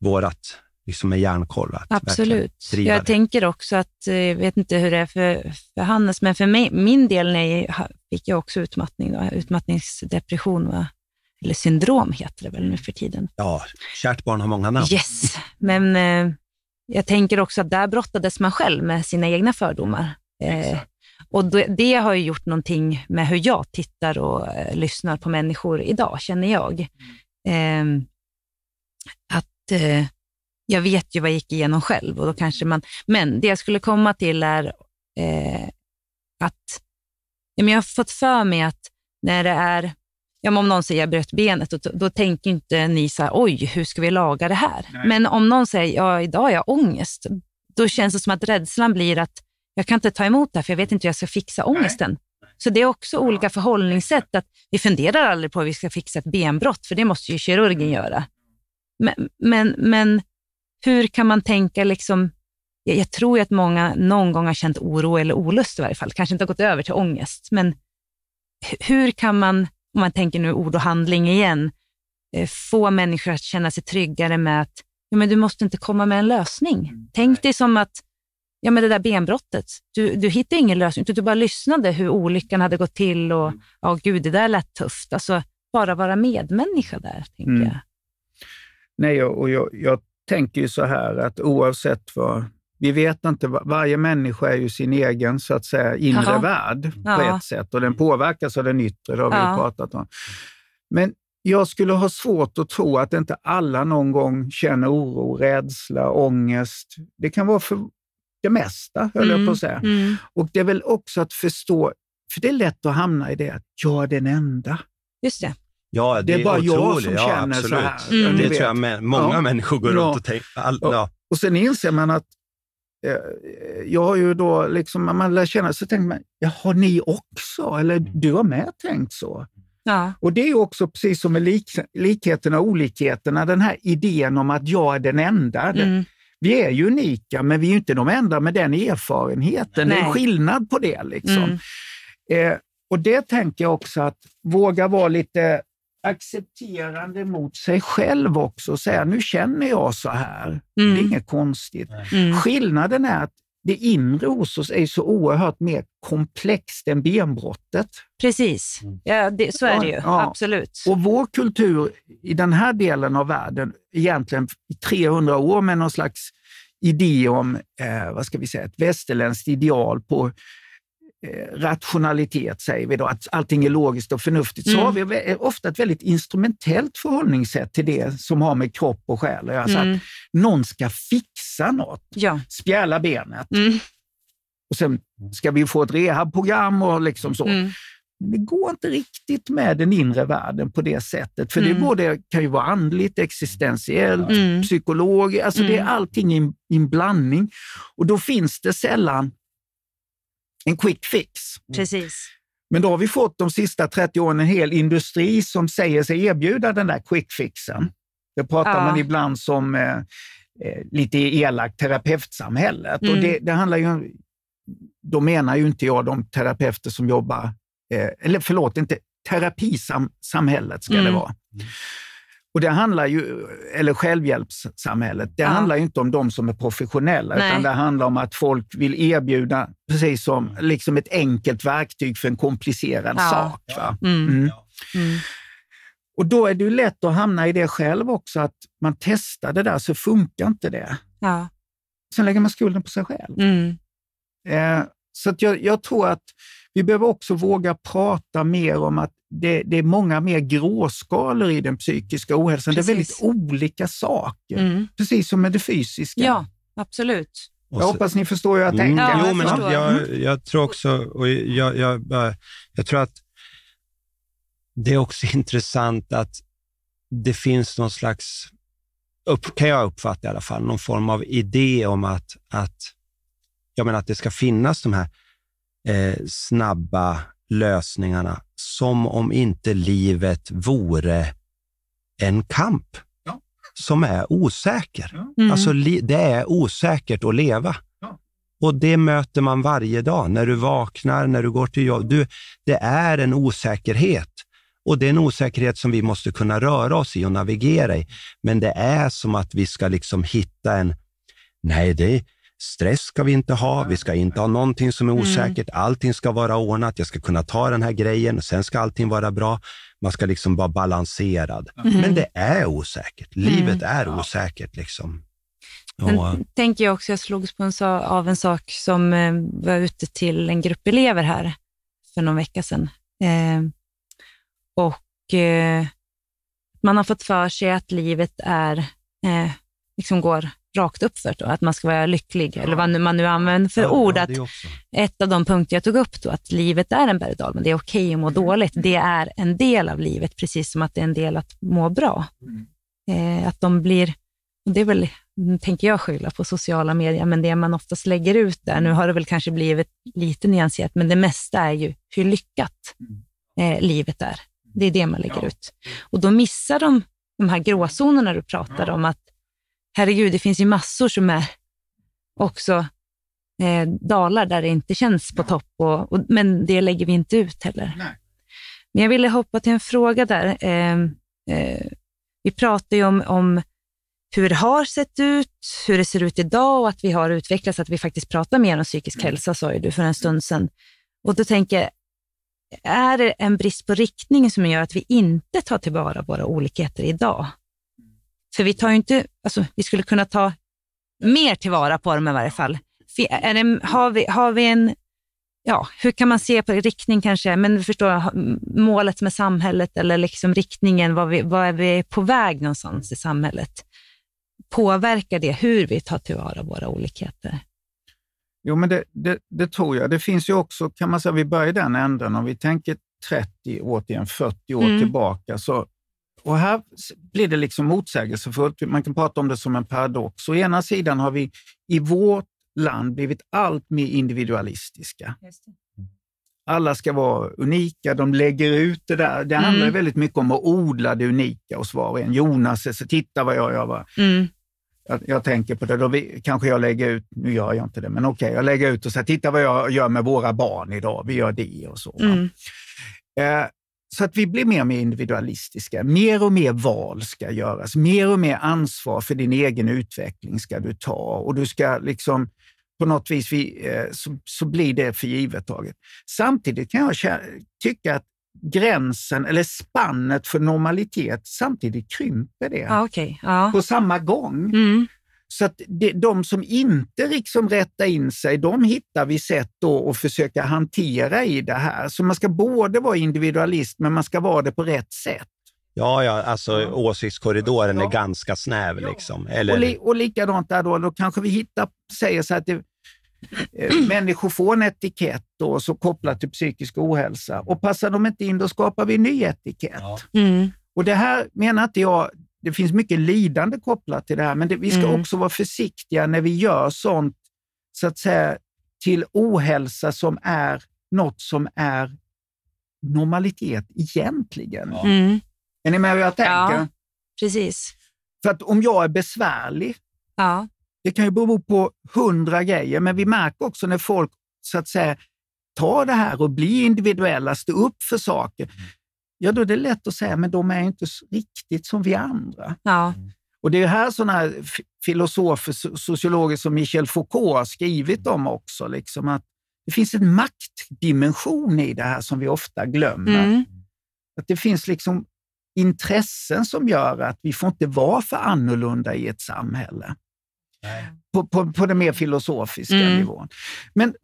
vårat liksom med järnkoll. Absolut. Jag det. tänker också att, eh, jag vet inte hur det är för, för Hannes, men för mig, min del när jag fick jag också utmattning, då, utmattningsdepression, va? eller syndrom heter det väl nu för tiden. Ja, kärt barn har många namn. Yes, men eh, jag tänker också att där brottades man själv med sina egna fördomar. Eh, och det, det har ju gjort någonting med hur jag tittar och eh, lyssnar på människor idag, känner jag. Eh, att jag vet ju vad jag gick igenom själv och då kanske man, men det jag skulle komma till är eh, att jag har fått för mig att när det är, ja, om någon säger jag bröt benet, då, då tänker inte ni så här, oj, hur ska vi laga det här? Nej. Men om någon säger, ja, idag har jag ångest, då känns det som att rädslan blir att jag kan inte ta emot det här, för jag vet inte hur jag ska fixa ångesten. Så det är också olika förhållningssätt. att Vi funderar aldrig på hur vi ska fixa ett benbrott, för det måste ju kirurgen göra. Men, men, men hur kan man tänka, liksom, jag, jag tror att många någon gång har känt oro eller olust i varje fall, kanske inte har gått över till ångest, men hu- hur kan man, om man tänker nu ord och handling igen, eh, få människor att känna sig tryggare med att ja, men du måste inte komma med en lösning. Mm. Tänk dig som att ja, men det där benbrottet, du, du hittade ingen lösning, utan du bara lyssnade hur olyckan hade gått till och Mm. ja, gud, det där lät tufft. Alltså, bara vara medmänniska där, tänker Mm. jag. Nej, och jag, jag tänker ju så här att oavsett vad... Vi vet inte, va- varje människa är ju sin egen så att säga inre Jaha. värld på Ja. ett sätt och den påverkas av den yttre, det har vi Ja. pratat om. Men jag skulle ha svårt att tro att inte alla någon gång känner oro, rädsla, ångest. Det kan vara för det mesta, höll jag på att säga. Mm. Och det är väl också att förstå, för det är lätt att hamna i det att jag är den enda. Just det. Ja, Det är bara jag otroligt. som ja, känner så absolut. här. Mm. Det vet. tror jag många Ja. människor går Ja. runt och tänker. All, Ja. ja. Och sen inser man att jag har ju då, liksom, man lär känna, så tänker man, har ni också? Eller du har med tänkt så? Ja. Och det är ju också precis som med lik, likheterna och olikheterna, den här idén om att jag är den enda. Mm. Vi är ju unika, men vi är ju inte de enda med den erfarenheten. Det är Nej. skillnad på det. liksom. Mm. Eh, och det tänker jag också att våga vara lite accepterande mot sig själv också och säga nu känner jag så här. Det är Mm. inget konstigt. Mm. Skillnaden är att det inre hos oss är så oerhört mer komplext än benbrottet. Precis. Ja, det, så är det ju. Ja. Absolut. Och vår kultur i den här delen av världen, egentligen i 300 år med någon slags idé om, eh, vad ska vi säga, ett västerländskt ideal på rationalitet, säger vi då, att allting är logiskt och förnuftigt, så Mm. har vi vä- ofta ett väldigt instrumentellt förhållningssätt till det som har med kropp och själ att göra. Så Mm. att någon ska fixa något, Ja. spjälla benet Mm. och sen ska vi få ett rehabprogram och liksom så. Mm. Men det går inte riktigt med den inre världen på det sättet. För det Mm. både, kan ju vara andligt, existentiellt, Mm. psykologiskt. Alltså det är Mm. allting i en blandning. Och då finns det sällan en quick fix. Precis. Men då har vi fått de sista 30 åren en hel industri som säger sig erbjuda den där quick fixen. Det pratar Ja. man ibland som eh, eh, lite elakt terapeutsamhället. Och Mm. det, det handlar ju, då menar ju inte jag de terapeuter som jobbar, eh, eller förlåt, inte terapisamhället ska det Mm. vara. Och det handlar ju, eller självhjälpssamhället, det Ja. handlar ju inte om de som är professionella, Nej. utan det handlar om att folk vill erbjuda, precis som liksom ett enkelt verktyg för en komplicerad Ja. sak. Mm. Mm. Mm. Och då är det lätt att hamna i det själv också, att man testar det där så funkar inte det. Ja. Sen lägger man skulden på sig själv. Mm. Eh, så jag, jag tror att vi behöver också våga prata mer om att det, det är många mer gråskalor i den psykiska ohälsan. Det är Precis. väldigt olika saker, Mm. precis som med det fysiska. Ja, absolut. Och Jag så- hoppas ni förstår hur jag Mm, tänker. Ja, jo, jag men förstår. jag, jag tror också, och jag, jag, jag tror att det är också intressant att det finns någon slags, upp, kan jag uppfatta i alla fall, någon form av idé om att, att, jag menar att det ska finnas de här eh, snabba lösningarna, som om inte livet vore en kamp Ja. som är osäker. Mm. Alltså, det är osäkert att leva. Ja. Och det möter man varje dag. När du vaknar, när du går till jobb. Du, det är en osäkerhet. Och det är en osäkerhet som vi måste kunna röra oss i och navigera i. Men det är som att vi ska liksom hitta en, nej, det är, stress ska vi inte ha. Vi ska inte ha någonting som är Mm. osäkert. Allting ska vara ordnat. Jag ska kunna ta den här grejen och sen ska allting vara bra. Man ska liksom vara balanserad. Mhm. Men det är osäkert. Livet Mm. är osäkert. liksom. Men Och, tänker jag också, jag slogs på en, sa- av en sak som eh, var ute till en grupp elever här för någon vecka sedan. Eh, och eh, man har fått för sig att livet är, eh, liksom går rakt uppför, då, att man ska vara lycklig, eller vad man nu använder för Ja, ord. ja, att ett av de punkter jag tog upp då, att livet är en berg och dalbana. Det är okej att må dåligt. Det är en del av livet, precis som att det är en del att må bra. Eh, att de blir, och det är väl, mm, tänker jag skylla på sociala medier, men det man oftast lägger ut där, nu har det väl kanske blivit lite nyanserat, men det mesta är ju hur lyckat eh, livet är. Det är det man lägger Ja. ut. Och då missar de de här gråzonerna du pratar om, att herregud, det finns ju massor som är också eh, dalar där det inte känns på topp, och, och, men det lägger vi inte ut heller. Nej. Men jag ville hoppa till en fråga där. Eh, eh, vi pratar ju om, om hur det har sett ut, hur det ser ut idag och att vi har utvecklats, att vi faktiskt pratar mer om psykisk Mm. hälsa, sa ju du för en stund sedan. Och då tänker jag, är det en brist på riktning som gör att vi inte tar tillvara våra olikheter idag? För vi tar inte, alltså vi skulle kunna ta mer tillvara på dem i varje fall. Är det, har, vi, har vi en, ja, hur kan man se på riktning kanske, men vi förstår målet med samhället eller liksom riktningen, vad, vi, vad är vi på väg någonstans i samhället? Påverkar det hur vi tar tillvara våra olikheter? Jo, men det, det, det tror jag. Det finns ju också, kan man säga, vi börjar i den änden, om vi tänker 30, återigen 40 år Mm. tillbaka. Så, och här blir det liksom motsägelsefullt. Man kan prata om det som en paradox. Å ena sidan har vi i vårt land blivit allt mer individualistiska. Alla ska vara unika, de lägger ut det där. Det handlar Mm. väldigt mycket om att odla det unika hos var och en. Jonas, så titta vad jag gör. Va? Mm. Jag, jag tänker på det, då vi, kanske jag lägger ut, nu gör jag inte det, men okej, jag lägger ut och säger titta vad jag gör med våra barn idag, vi gör det och så. Mm. Eh, så att vi blir mer och mer individualistiska. Mer och mer val ska göras. Mer och mer ansvar för din egen utveckling ska du ta och du ska liksom på något vis vi, eh, så, så blir det för givet taget. Samtidigt kan jag tycka att gränsen eller spannet för normalitet samtidigt krymper det Ja, okej. Ja. på samma gång. Mm. Så att det, de som inte liksom rättar in sig, de hittar vi sätt då att försöka hantera i det här. Så man ska både vara individualist, men man ska vara det på rätt sätt. Ja, ja, alltså Ja. åsiktskorridoren Ja. är ganska snäv. Ja. Liksom. Och, Eller, li, och likadant där då, då kanske vi hittar, säger så att det, eh, människor får en etikett då, så kopplat till psykisk ohälsa. Och passar de inte in, då skapar vi en ny etikett. Ja. Mm. Och det här menar inte jag, det finns mycket lidande kopplat till det här, men det, vi ska Mm. också vara försiktiga när vi gör sånt, så att säga, till ohälsa som är något som är normalitet egentligen. Ja. Mm. Är ni med vad jag tänker? Ja. Precis. För att om jag är besvärlig, Ja. det kan ju bero på hundra grejer, men vi märker också när folk så att säga tar det här och blir individuella, står upp för saker, ja då är det lätt att säga, men de är inte riktigt som vi andra. Ja. Och det är här sådana filosofer, so- sociologer som Michel Foucault har skrivit om också, liksom att det finns en maktdimension i det här som vi ofta glömmer. Mm. Att det finns liksom intressen som gör att vi får inte vara för annorlunda i ett samhälle. På, på, på den mer filosofiska Mm. nivån. Men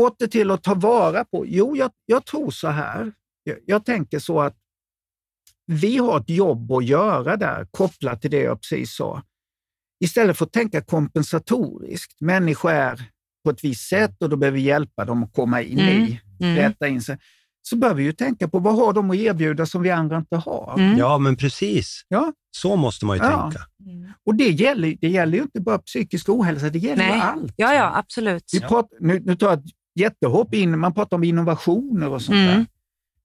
åter till att ta vara på. Jo, jag, jag tror så här. Jag, jag tänker så att vi har ett jobb att göra där, kopplat till det jag precis sa. Istället för att tänka kompensatoriskt. Människor är på ett visst sätt och då behöver vi hjälpa dem att komma in Mm. i, Mm. rätta in sig. Så bör vi ju tänka på vad har de att erbjuda som vi andra inte har. Mm. ja, men precis. Ja. Så måste man ju Ja. tänka. Mm. Och det gäller, det gäller ju inte bara psykisk ohälsa, det gäller Nej. allt. Ja, ja, absolut. Vi pratar, nu, nu tar jag ett jättehopp in, man pratar om innovationer och sånt Mm. där.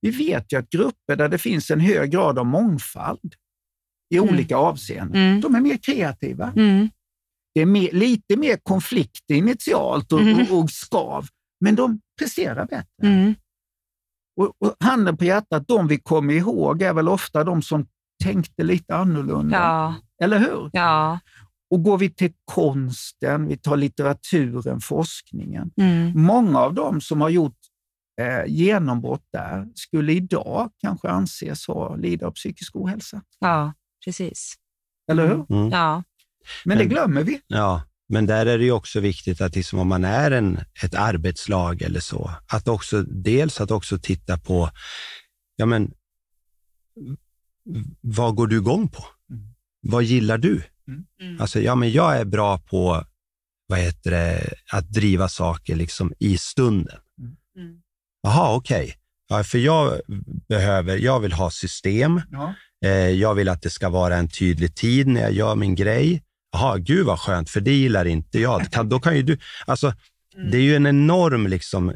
Vi vet ju att grupper där det finns en hög grad av mångfald i Mm. olika avseenden, Mm. de är mer kreativa. Mm. Det är mer, lite mer konflikt initialt och, Mm. och, och skav, men de presterar bättre. Mm. Och, och handen på hjärtat, de vi kommer ihåg är väl ofta de som tänkte lite annorlunda. Ja, Eller hur? ja. Och går vi till konsten, vi tar litteraturen, forskningen. Mm. Många av dem som har gjort eh, genombrott där skulle idag kanske anses ha lida av psykisk ohälsa. ja precis. Eller hur? Mm. Ja. Men det glömmer vi. Ja, men där är det ju också viktigt att liksom om man är en, ett arbetslag eller så, att också dels att också titta på, ja men, vad går du igång på? Mm. Vad gillar du? Mm. Alltså, ja men jag är bra på, vad heter det, att driva saker liksom i stunden. Mm. Jaha, okej. Ja, för jag behöver, jag vill ha system. Ja. Eh, jag vill att det ska vara en tydlig tid när jag gör min grej. Jaha, gud vad skönt, för det gillar inte jag. Kan, då kan ju du, alltså, Mm. Det är ju en enorm liksom,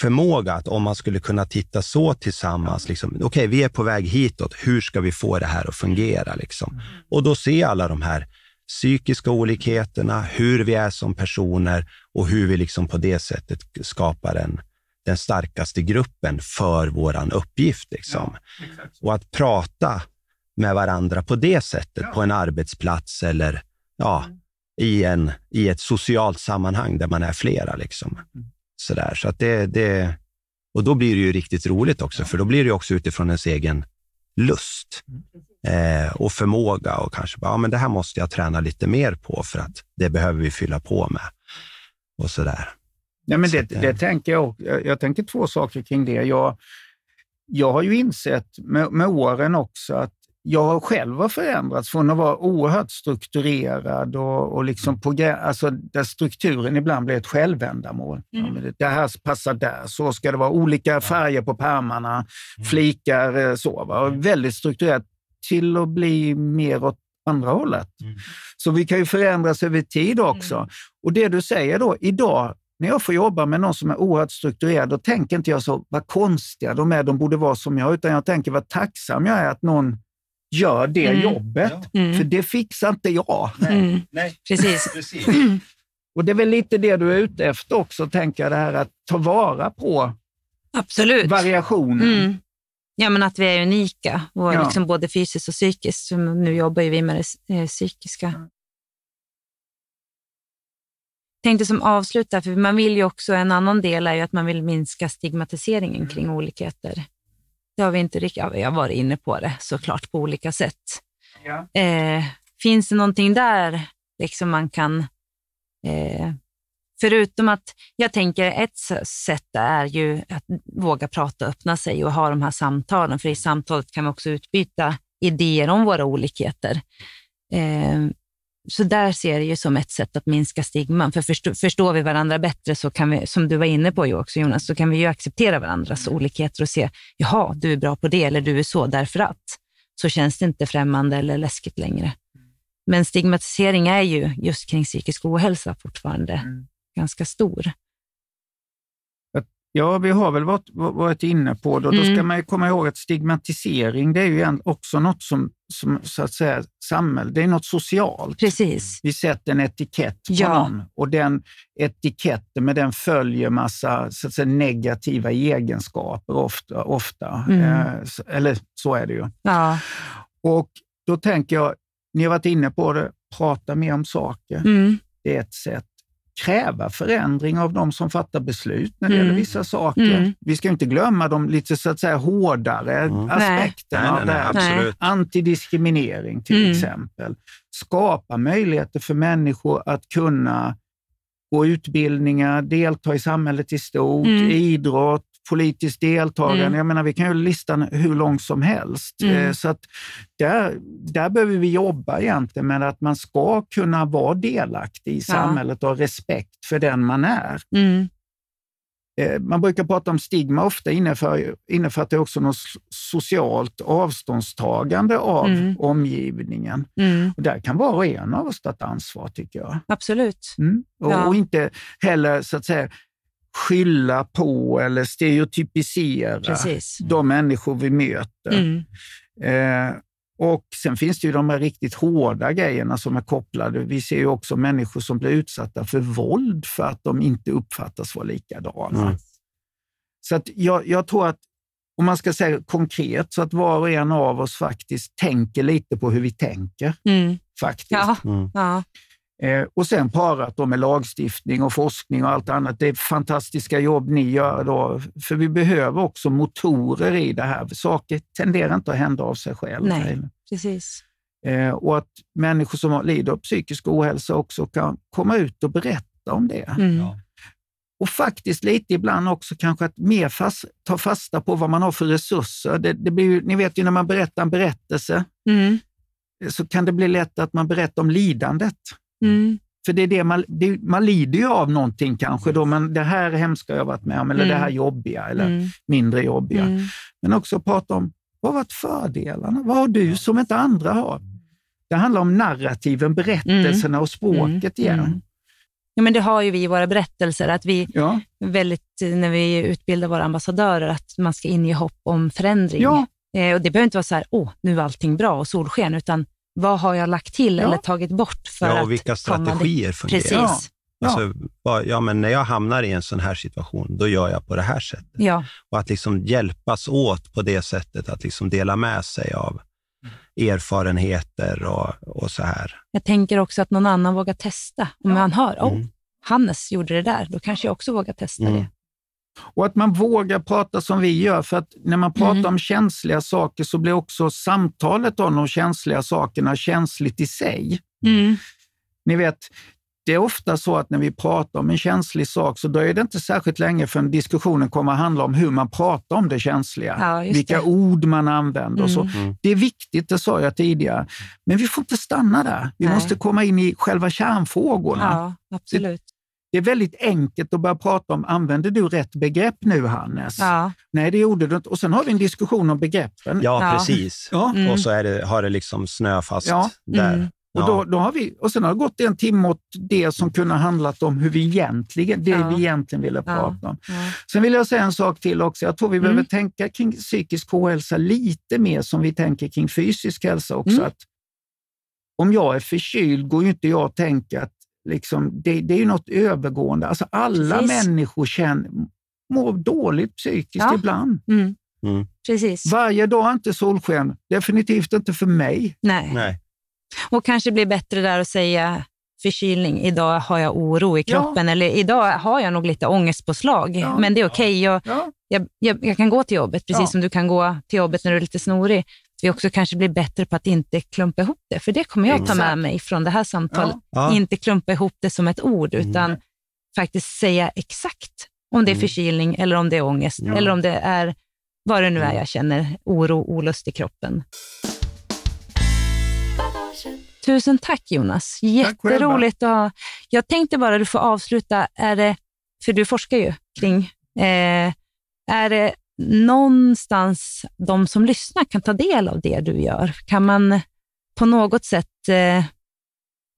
förmåga att om man skulle kunna titta så tillsammans. Liksom, Okej, vi är på väg hitåt. Hur ska vi få det här att fungera? Liksom? Och då se alla de här psykiska olikheterna, hur vi är som personer och hur vi liksom på det sättet skapar en, den starkaste gruppen för våran uppgift. Liksom. Och att prata med varandra på det sättet, Ja. på en arbetsplats eller ja, i, en, i ett socialt sammanhang där man är flera. Liksom. Sådär. Så att det, det, och då blir det ju riktigt roligt också, för då blir det också utifrån ens egen lust eh, och förmåga och kanske bara, ja, men det här måste jag träna lite mer på för att det behöver vi fylla på med. Och sådär. Nej, men det, att, eh, det tänker jag, jag. Jag tänker två saker kring det. Jag, jag har ju insett med, med åren också att jag själv har förändrats från att vara oerhört strukturerad och, och liksom program, alltså där strukturen ibland blir ett självändamål. Men det, det här passar där, så ska det vara. Olika färger på pärmarna, flikar, eh, så. Va? Och Väldigt strukturerat till att bli mer åt andra hållet. Så vi kan ju förändras över tid också. Och det du säger då, idag när jag får jobba med någon som är oerhört strukturerad, då tänker inte jag så, vad konstiga de är, de borde vara som jag, utan jag tänker vad tacksam jag är att någon gör det Mm. jobbet. Mm. För det fixar inte jag. Mm. Nej, Precis. precis. Och det är väl lite det du är ute efter också, tänker jag, det här att ta vara på Absolut. variationen. Mm. Ja, men att vi är unika, och Ja. liksom både fysiskt och psykiskt. Nu jobbar ju vi med det eh, psykiska. Tänkte som avsluta, för man vill ju också, en annan del är ju att man vill minska stigmatiseringen kring olikheter. Det har vi inte riktigt, ja, har varit inne på det såklart på olika sätt. Ja. Eh, finns det någonting där liksom man kan, eh, förutom att jag tänker ett sätt är ju att våga prata och öppna sig och ha de här samtalen, för i samtalet kan vi också utbyta idéer om våra olikheter. Eh, så där ser jag det ju som ett sätt att minska stigman, för förstå, förstår vi varandra bättre så kan vi, som du var inne på ju också Jonas, så kan vi ju acceptera varandras olikheter och se, jaha, du är bra på det eller du är så därför att så känns det inte främmande eller läskigt längre. Men stigmatisering är ju just kring psykisk ohälsa fortfarande Mm. ganska stor. Ja, vi har väl varit, varit inne på det. Och Då Mm. ska man komma ihåg att stigmatisering, det är ju också något som, som så att säga, samhälle, det är något socialt. Precis. Vi sätter en etikett på Ja. någon och den etiketten med den följer massa så att säga, negativa egenskaper ofta. ofta. Mm. Eh, eller så är det ju. Ja. Och då tänker jag, ni har varit inne på det, prata mer om saker. Mm. Det är ett sätt. Kräva förändring av de som fattar beslut när det Mm. gäller vissa saker. Mm. Vi ska inte glömma de lite så att säga hårdare Mm. aspekterna Nej, av nej, det nej, här. absolut. Antidiskriminering till Mm. exempel. Skapa möjligheter för människor att kunna gå utbildningar, delta i samhället i stort, Mm. idrott, politiskt deltagande. Mm. Jag menar, vi kan ju lista hur långt som helst. Mm. Eh, Så att där, där behöver vi jobba egentligen med att man ska kunna vara delaktig i samhället och ha respekt för den man är. Mm. Eh, Man brukar prata om stigma, ofta innefattar, innefattar också något so- socialt avståndstagande av Mm. omgivningen. Mm. Och där kan var och en av oss ta ett ansvar, tycker jag. Absolut. Mm. Och, Ja. och inte heller så att säga skylla på eller stereotypisera Precis. de människor vi möter. Mm. Eh, och Sen finns det ju de här riktigt hårda grejerna som är kopplade. Vi ser ju också människor som blir utsatta för våld för att de inte uppfattas vara likadana. Mm. Så att jag, jag tror att, om man ska säga konkret, så att var och en av oss faktiskt tänker lite på hur vi tänker. Mm. faktiskt. Ja. Mm. Ja. Eh, och sen parat då med lagstiftning och forskning och allt annat. Det är fantastiska jobb ni gör då, för vi behöver också motorer i det här. Saker tenderar inte att hända av sig själv. Nej. Precis. Eh, och att människor som lider av psykisk ohälsa också kan komma ut och berätta om det. Mm. Ja. Och faktiskt lite ibland också kanske att mer fast, ta fasta på vad man har för resurser. Det, det blir ju, ni vet ju när man berättar en berättelse Mm. så kan det bli lätt att man berättar om lidandet. Mm. För det är det man, det, man lider ju av någonting kanske, då, men det här hemska jag varit med om, eller Mm. det här jobbiga, eller Mm. mindre jobbiga. Mm. Men också prata om, vad har varit fördelarna? Vad har du som inte andra har? Det handlar om narrativen, berättelserna och språket igen. Mm. Ja, men det har ju vi i våra berättelser, att vi Ja, väldigt, när vi utbildar våra ambassadörer, att man ska inge hopp om förändring. ja, Eh, och Det behöver inte vara så här, åh, nu är allting bra och solsken, utan vad har jag lagt till Ja. eller tagit bort för Ja, att och vilka dit? strategier fungerar. Precis. Ja. Alltså, ja, men när jag hamnar i en sån här situation, då gör jag på det här sättet. Ja. Och att liksom hjälpas åt på det sättet, att liksom dela med sig av erfarenheter och, och så här. Jag tänker också att någon annan vågar testa. Om man hör, oh, Mm. Hannes gjorde det där, då kanske jag också vågar testa Mm. det. Och att man vågar prata som vi gör, för att när man pratar Mm. om känsliga saker så blir också samtalet om de känsliga sakerna känsligt i sig. Mm. Ni vet, det är ofta så att när vi pratar om en känslig sak så dröjer det inte särskilt länge förrän diskussionen kommer att handla om hur man pratar om det känsliga. Ja, vilka det. ord man använder och så. Mm. Mm. Det är viktigt, det sa jag tidigare. Men vi får inte stanna där. Vi Nej. måste komma in i själva kärnfrågorna. Ja, absolut. Det är väldigt enkelt att börja prata om, använder du rätt begrepp nu Hannes? Ja. Nej, det gjorde du inte. Och sen har vi en diskussion om begreppen. Ja, Ja. precis. Ja. Mm. Och så är det, har det liksom snöfast Ja. där. Mm. Och, då, då har vi, och sen har det gått en timme åt det som kunde ha handlat om hur vi egentligen, det Ja. vi egentligen ville Ja. prata om. Ja. Sen vill jag säga en sak till också. Jag tror vi Mm. behöver tänka kring psykisk ohälsa lite mer som vi tänker kring fysisk hälsa också. Mm. Att om jag är förkyld går ju inte jag att tänka att liksom, det, det är ju något övergående. Alltså alla Precis. människor känner, mår dåligt psykiskt Ja. ibland. Mm. Mm. Precis. Varje dag är inte solsken. Definitivt inte för mig. Nej. Nej. Och kanske blir bättre där att säga förkylning. Idag har jag oro i Ja. kroppen eller idag har jag nog lite ångestpåslag. Ja. Men det är okej. Jag, Ja. jag, jag, jag kan gå till jobbet, precis Ja. som du kan gå till jobbet när du är lite snorig. Att vi också kanske blir bättre på att inte klumpa ihop det. För det kommer jag ta Exakt. med mig från det här samtalet. Ja. Inte klumpa ihop det som ett ord, Mm. utan faktiskt säga exakt om det är Mm. förkylning eller om det är ångest Ja. eller om det är vad det nu är Mm. jag känner, oro, olust i kroppen. Tusen tack Jonas. Jätteroligt att ha. Jag tänkte bara, du får avsluta, är det, för du forskar ju kring, eh, är det någonstans de som lyssnar kan ta del av det du gör? Kan man på något sätt eh,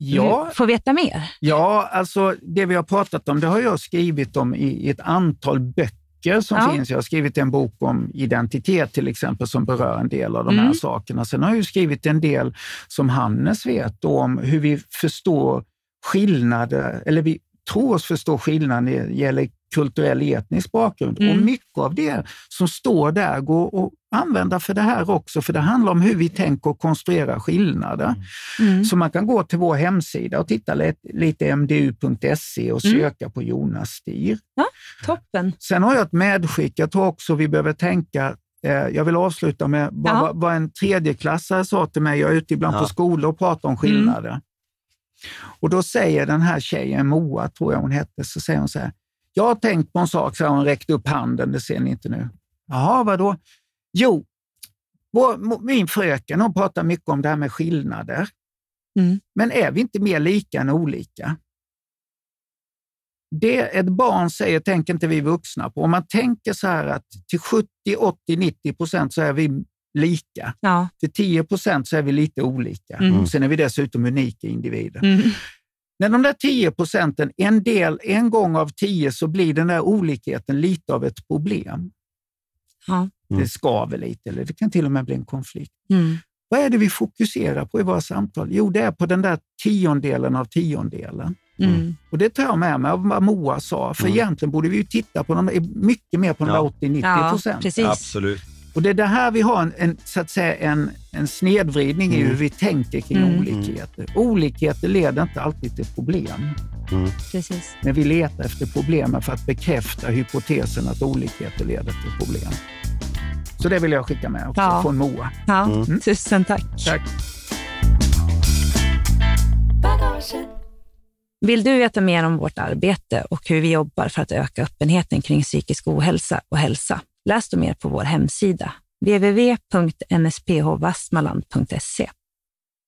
Ja, få veta mer? Ja, alltså det vi har pratat om, det har jag skrivit om i, ett antal böcker som Ja. finns. Jag har skrivit en bok om identitet till exempel som berör en del av de Mm. här sakerna. Sen har jag skrivit en del som Hannes vet om hur vi förstår skillnader, eller vi tror oss förstå skillnader när det gäller kulturell etnisk bakgrund. Mm. Och mycket av det som står där går att använda för det här också, för det handlar om hur vi tänker och konstruerar skillnader. Mm. Så man kan gå till vår hemsida och titta lite, lite mdu.se och Mm. söka på Jonas Stier. Toppen. Sen har jag ett medskick. Jag tror också vi behöver tänka eh, jag vill avsluta med vad, Ja. vad- vad en tredjeklassare sa till mig. Jag är ute ibland Ja. på skolor och pratar om skillnader. Och då säger den här tjejen, Moa tror jag hon hette, så säger hon så här. Jag har tänkt på en sak, så har hon räckt upp handen, det ser ni inte nu. Jaha, vadå? Jo, vår, min fröken hon pratar mycket om det här med skillnader. Mm. Men är vi inte mer lika än olika? Det ett barn säger tänker inte vi vuxna på. Om man tänker så här att till 70, 80, 90 procent så är vi lika. Ja. Till 10 procent så är vi lite olika. Mm. Sen är vi dessutom unika individer. Mm. När de där 10 procenten, en, del, en gång av 10 så blir den där olikheten lite av ett problem. Ja. Mm. Det skaver lite eller det kan till och med bli en konflikt. Mm. Vad är det vi fokuserar på i våra samtal? Jo, det är på den där tiondelen av tiondelen. Mm. Och Det tar jag med mig av vad Moa sa, för Mm. egentligen borde vi ju titta på de, mycket mer på de Ja. där 80-90 Ja, procent. precis. Absolut. Och det är det här vi har en, en, så att säga, en, en snedvridning i Mm. hur vi tänker kring Mm. olikheter. Olikheter leder inte alltid till problem, Mm. Precis. men vi letar efter problemen för att bekräfta hypotesen att olikheter leder till problem. Så det vill jag skicka med också Ja. från Moa. Ja, Mm. Tusen tack. Tack. Vill du veta mer om vårt arbete och hur vi jobbar för att öka öppenheten kring psykisk ohälsa och hälsa? Läs då mer på vår hemsida www.nsphvastmaland.se.